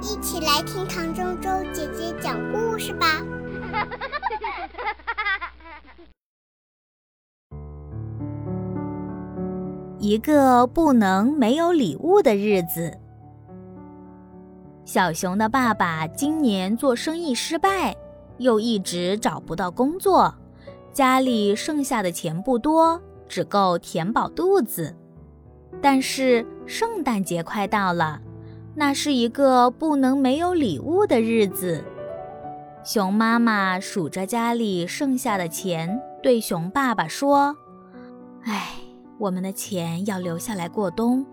一起来听唐周周姐姐讲故事吧。一个不能没有礼物的日子。小熊的爸爸今年做生意失败，又一直找不到工作，家里剩下的钱不多，只够填饱肚子。但是圣诞节快到了，那是一个不能没有礼物的日子。熊妈妈数着家里剩下的钱，对熊爸爸说：“哎。”我们的钱要留下来过冬，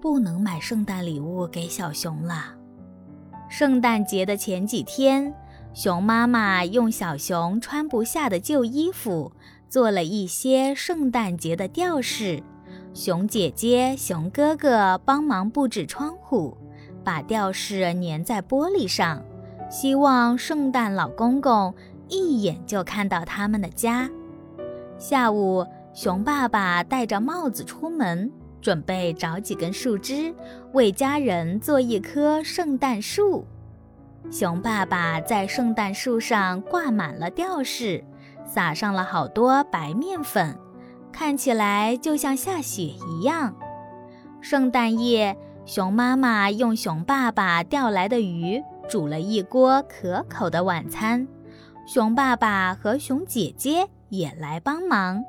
不能买圣诞礼物给小熊了。圣诞节的前几天，熊妈妈用小熊穿不下的旧衣服做了一些圣诞节的吊饰，熊姐姐、熊哥哥帮忙布置窗户，把吊饰粘在玻璃上，希望圣诞老公公一眼就看到他们的家。下午。熊爸爸戴着帽子出门，准备找几根树枝，为家人做一棵圣诞树。熊爸爸在圣诞树上挂满了吊饰，撒上了好多白面粉，看起来就像下雪一样。圣诞夜，熊妈妈用熊爸爸钓来的鱼煮了一锅可口的晚餐，熊爸爸和熊姐姐也来帮忙。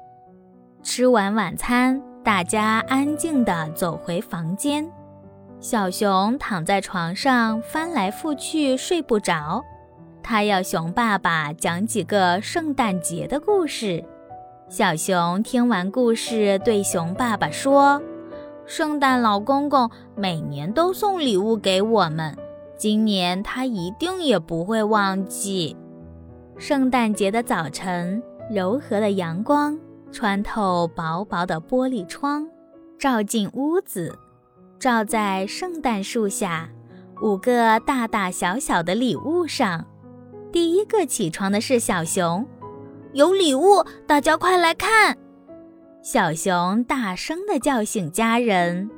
吃完晚餐，大家安静地走回房间。小熊躺在床上翻来覆去睡不着，他要熊爸爸讲几个圣诞节的故事。小熊听完故事，对熊爸爸说：“圣诞老公公每年都送礼物给我们，今年他一定也不会忘记。”圣诞节的早晨，柔和的阳光。穿透薄薄的玻璃窗，照进屋子，照在圣诞树下五个大大小小的礼物上。第一个起床的是小熊，有礼物，大家快来看！小熊大声地叫醒家人。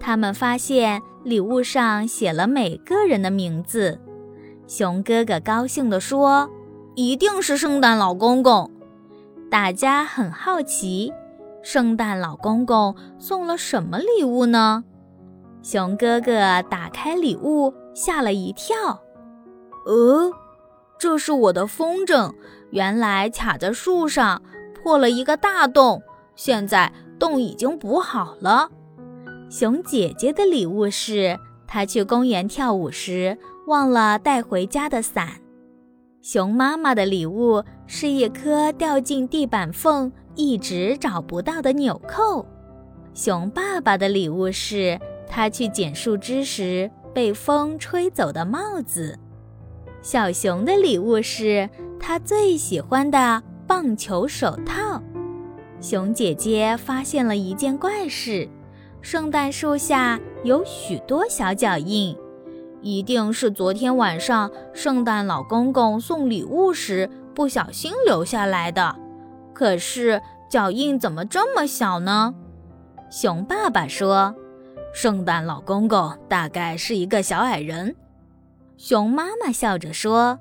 他们发现礼物上写了每个人的名字。熊哥哥高兴地说：“一定是圣诞老公公。”大家很好奇，圣诞老公公送了什么礼物呢？熊哥哥打开礼物，吓了一跳。呃，这是我的风筝，原来卡在树上，破了一个大洞，现在洞已经补好了。熊姐姐的礼物是她去公园跳舞时忘了带回家的伞。熊妈妈的礼物是一颗掉进地板缝、一直找不到的纽扣。熊爸爸的礼物是他去捡树枝时被风吹走的帽子。小熊的礼物是他最喜欢的棒球手套。熊姐姐发现了一件怪事：圣诞树下有许多小脚印。一定是昨天晚上圣诞老公公送礼物时不小心留下来的。可是脚印怎么这么小呢？熊爸爸说：“圣诞老公公大概是一个小矮人。”熊妈妈笑着说：“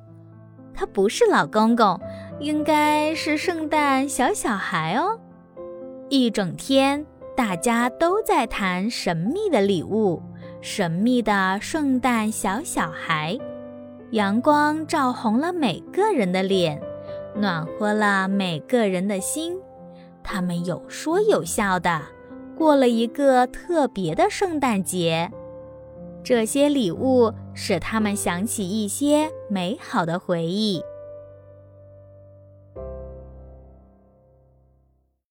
他不是老公公，应该是圣诞小小孩哦。”一整天，大家都在谈神秘的礼物。神秘的圣诞小小孩，阳光照红了每个人的脸，暖和了每个人的心。他们有说有笑的过了一个特别的圣诞节。这些礼物使他们想起一些美好的回忆。